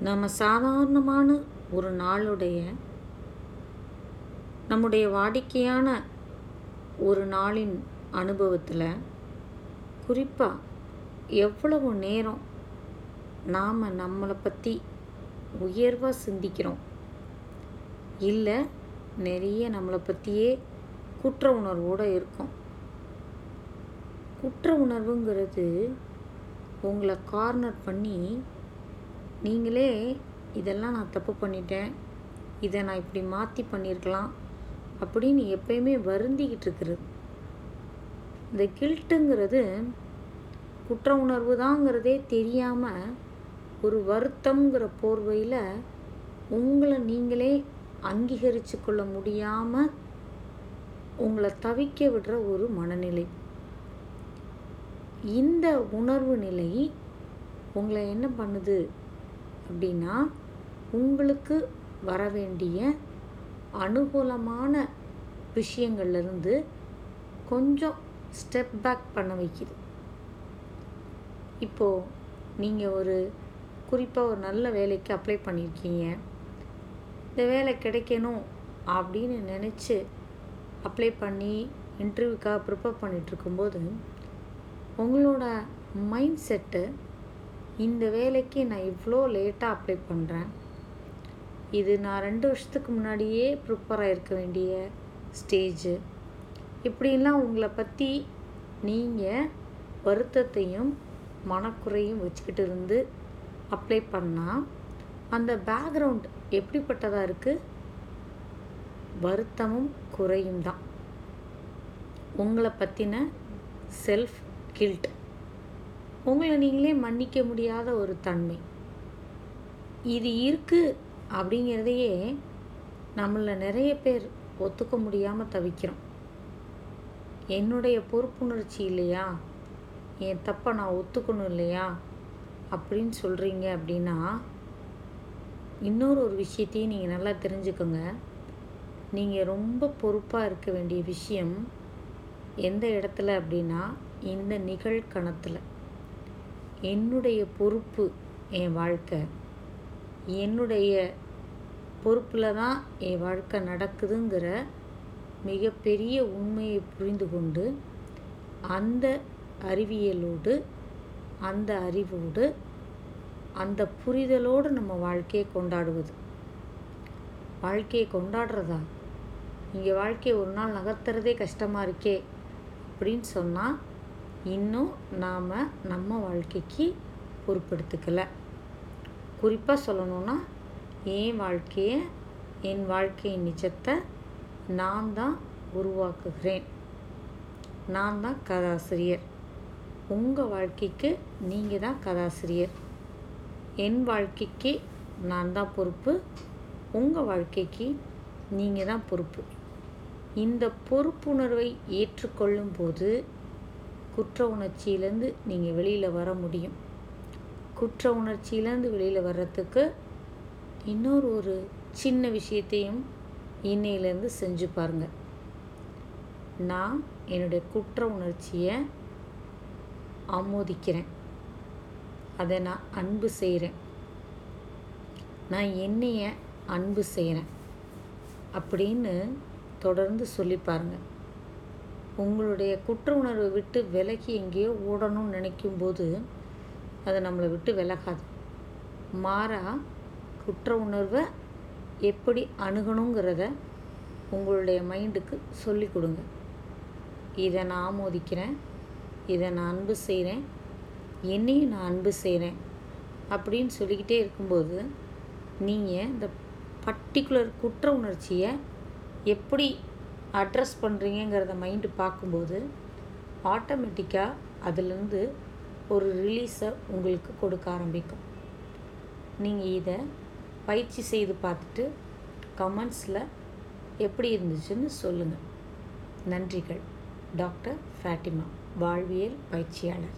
நம்ம சாதாரணமான ஒரு நாளுடைய நம்முடைய வாடிக்கையான ஒரு நாளின் அனுபவத்தில் குறிப்பாக எவ்வளவு நேரம் நாம் நம்மளை பற்றி உயர்வாக சிந்திக்கிறோம். இல்லை நிறைய நம்மளை பற்றியே குற்ற உணர்வோடு இருக்கோம். குற்ற உணர்வுங்கிறது உங்களை கார்னர் பண்ணி நீங்களே இதெல்லாம் நான் தப்பு பண்ணிட்டேன். இதை நான் இப்படி மாற்றி பண்ணியிருக்கலாம் அப்படின்னு எப்பயுமே வருந்திக்கிட்டு இருக்கிறது. இந்த கில்ட்டுங்கிறது குற்ற உணர்வு தாங்கிறதே தெரியாமல் ஒரு வருத்தம்ங்கிற போர்வையில் உங்களை நீங்களே அங்கீகரித்து கொள்ள முடியாமல் உங்களை தவிக்க விடுற ஒரு மனநிலை. இந்த உணர்வு நிலை உங்களை என்ன பண்ணுது? அப்படின்னா உங்களுக்கு வர வேண்டிய அனுகூலமான விஷயங்கள்லேருந்து கொஞ்சம் ஸ்டெப் பேக் பண்ண வைக்குது. இப்போது நீங்கள் ஒரு குறிப்பாக ஒரு நல்ல வேலைக்கு அப்ளை பண்ணியிருக்கீங்க இந்த வேலை கிடைக்கணும் அப்படின்னு நினச்சி அப்ளை பண்ணி இன்டர்வியூக்காக ப்ரிப்பேர் பண்ணிகிட்ருக்கும்போது உங்களோட மைண்ட் செட்டு இந்த வேலைக்கு நான் இவ்வளோ லேட்டாக அப்ளை பண்ணுறேன் இது நான் ரெண்டு வருஷத்துக்கு முன்னாடியே ப்ரிப்பேர் ஆகிருக்க வேண்டிய ஸ்டேஜு இப்படிலாம் உங்களை பற்றி நீங்கள் வருத்தத்தையும் மனக்குறையும் வச்சுக்கிட்டு இருந்து அப்ளை பண்ணால் அந்த பேக்ரவுண்ட் எப்படிப்பட்டதாக இருக்குது வருத்தமும் குறையும் தான். உங்களை பற்றின செல்ஃப் கில்ட் உங்களை நீங்களே மன்னிக்க முடியாத ஒரு தன்மை. இது இருக்குது அப்படிங்கிறதையே நம்மள நிறைய பேர் ஒத்துக்க முடியாமல் தவிக்கிறோம். என்னுடைய பொறுப்புணர்ச்சி இல்லையா? என் தப்பை நான் ஒத்துக்கணும் இல்லையா? அப்படின்னு சொல்கிறீங்க அப்படின்னா இன்னொரு ஒரு விஷயத்தையும் நீங்கள் நல்லா தெரிஞ்சுக்கோங்க. நீங்கள் ரொம்ப பொறுப்பாக இருக்க வேண்டிய விஷயம் எந்த இடத்துல அப்படின்னா இந்த நிகழ்கணத்தில். என்னுடைய பொறுப்பு என் வாழ்க்கை. என்னுடைய பொறுப்பில் தான் என் வாழ்க்கை நடக்குதுங்கிற மிகப்பெரிய உண்மையை புரிந்து கொண்டு அந்த அறிவியலோடு அந்த அறிவோடு அந்த புரிதலோடு நம்ம வாழ்க்கையை கொண்டாடுவது. வாழ்க்கையை கொண்டாடுறதா? இங்கே வாழ்க்கையை ஒரு நாள் நகர்த்துறதே கஷ்டமாக இருக்கே அப்படின்னு சொன்னால் இன்னும் நாம் நம்ம வாழ்க்கைக்கு பொறுப்பெடுத்துக்கலை. குறிப்பாக சொல்லணுன்னா என் வாழ்க்கையை என் வாழ்க்கையின் நிஜத்தை நான் தான் உருவாக்குகிறேன். நான் தான் கதாசிரியர். உங்கள் வாழ்க்கைக்கு நீங்கள் தான் கதாசிரியர். என் வாழ்க்கைக்கு நான் தான் பொறுப்பு. உங்கள் வாழ்க்கைக்கு நீங்கள் தான் பொறுப்பு. இந்த பொறுப்புணர்வை ஏற்றுக்கொள்ளும் போது குற்ற உணர்ச்சியிலேருந்து நீங்கள் வெளியில் வர முடியும். குற்ற உணர்ச்சியிலேருந்து வெளியில் வர்றதுக்கு இன்னொரு ஒரு சின்ன விஷயத்தையும் இன்னையிலேருந்து செஞ்சு பாருங்கள் நான் என்னுடைய குற்ற உணர்ச்சியை ஆமோதிக்கிறேன். அதை நான் அன்பு செய்கிறேன் நான் என்னைய அன்பு செய்கிறேன் அப்படின்னு தொடர்ந்து சொல்லி பாருங்கள் உங்களுடைய குற்ற உணர்வை விட்டு விலகி எங்கேயோ ஓடணும்னு நினைக்கும்போது அது நம்மளை விட்டு விலகாது. மாறாக குற்ற உணர்வை எப்படி அணுகணுங்கிறத உங்களுடைய மைண்டுக்கு சொல்லி கொடுங்க. இதை நான் ஆமோதிக்கிறேன் இதை நான் அன்பு செய்கிறேன் என்னையும் நான் அன்பு செய்கிறேன் அப்படின்னு சொல்லிக்கிட்டே இருக்கும்போது நீங்கள் இந்த பர்டிகுலர் குற்ற உணர்ச்சியை எப்படி அட்ரஸ் பண்ணுறீங்கிறத மைண்டு பார்க்கும்போது ஆட்டோமேட்டிக்காக அதுலேருந்து ஒரு ரிலீஸை உங்களுக்கு கொடுக்க ஆரம்பிக்கும். நீங்கள் இதை பயிற்சி செய்து பார்த்துட்டு கமெண்ட்ஸில் எப்படி இருந்துச்சுன்னு சொல்லுங்கள் நன்றிகள். டாக்டர் ஃபேட்டிமா வாழ்வியல் பயிற்சியாளர்.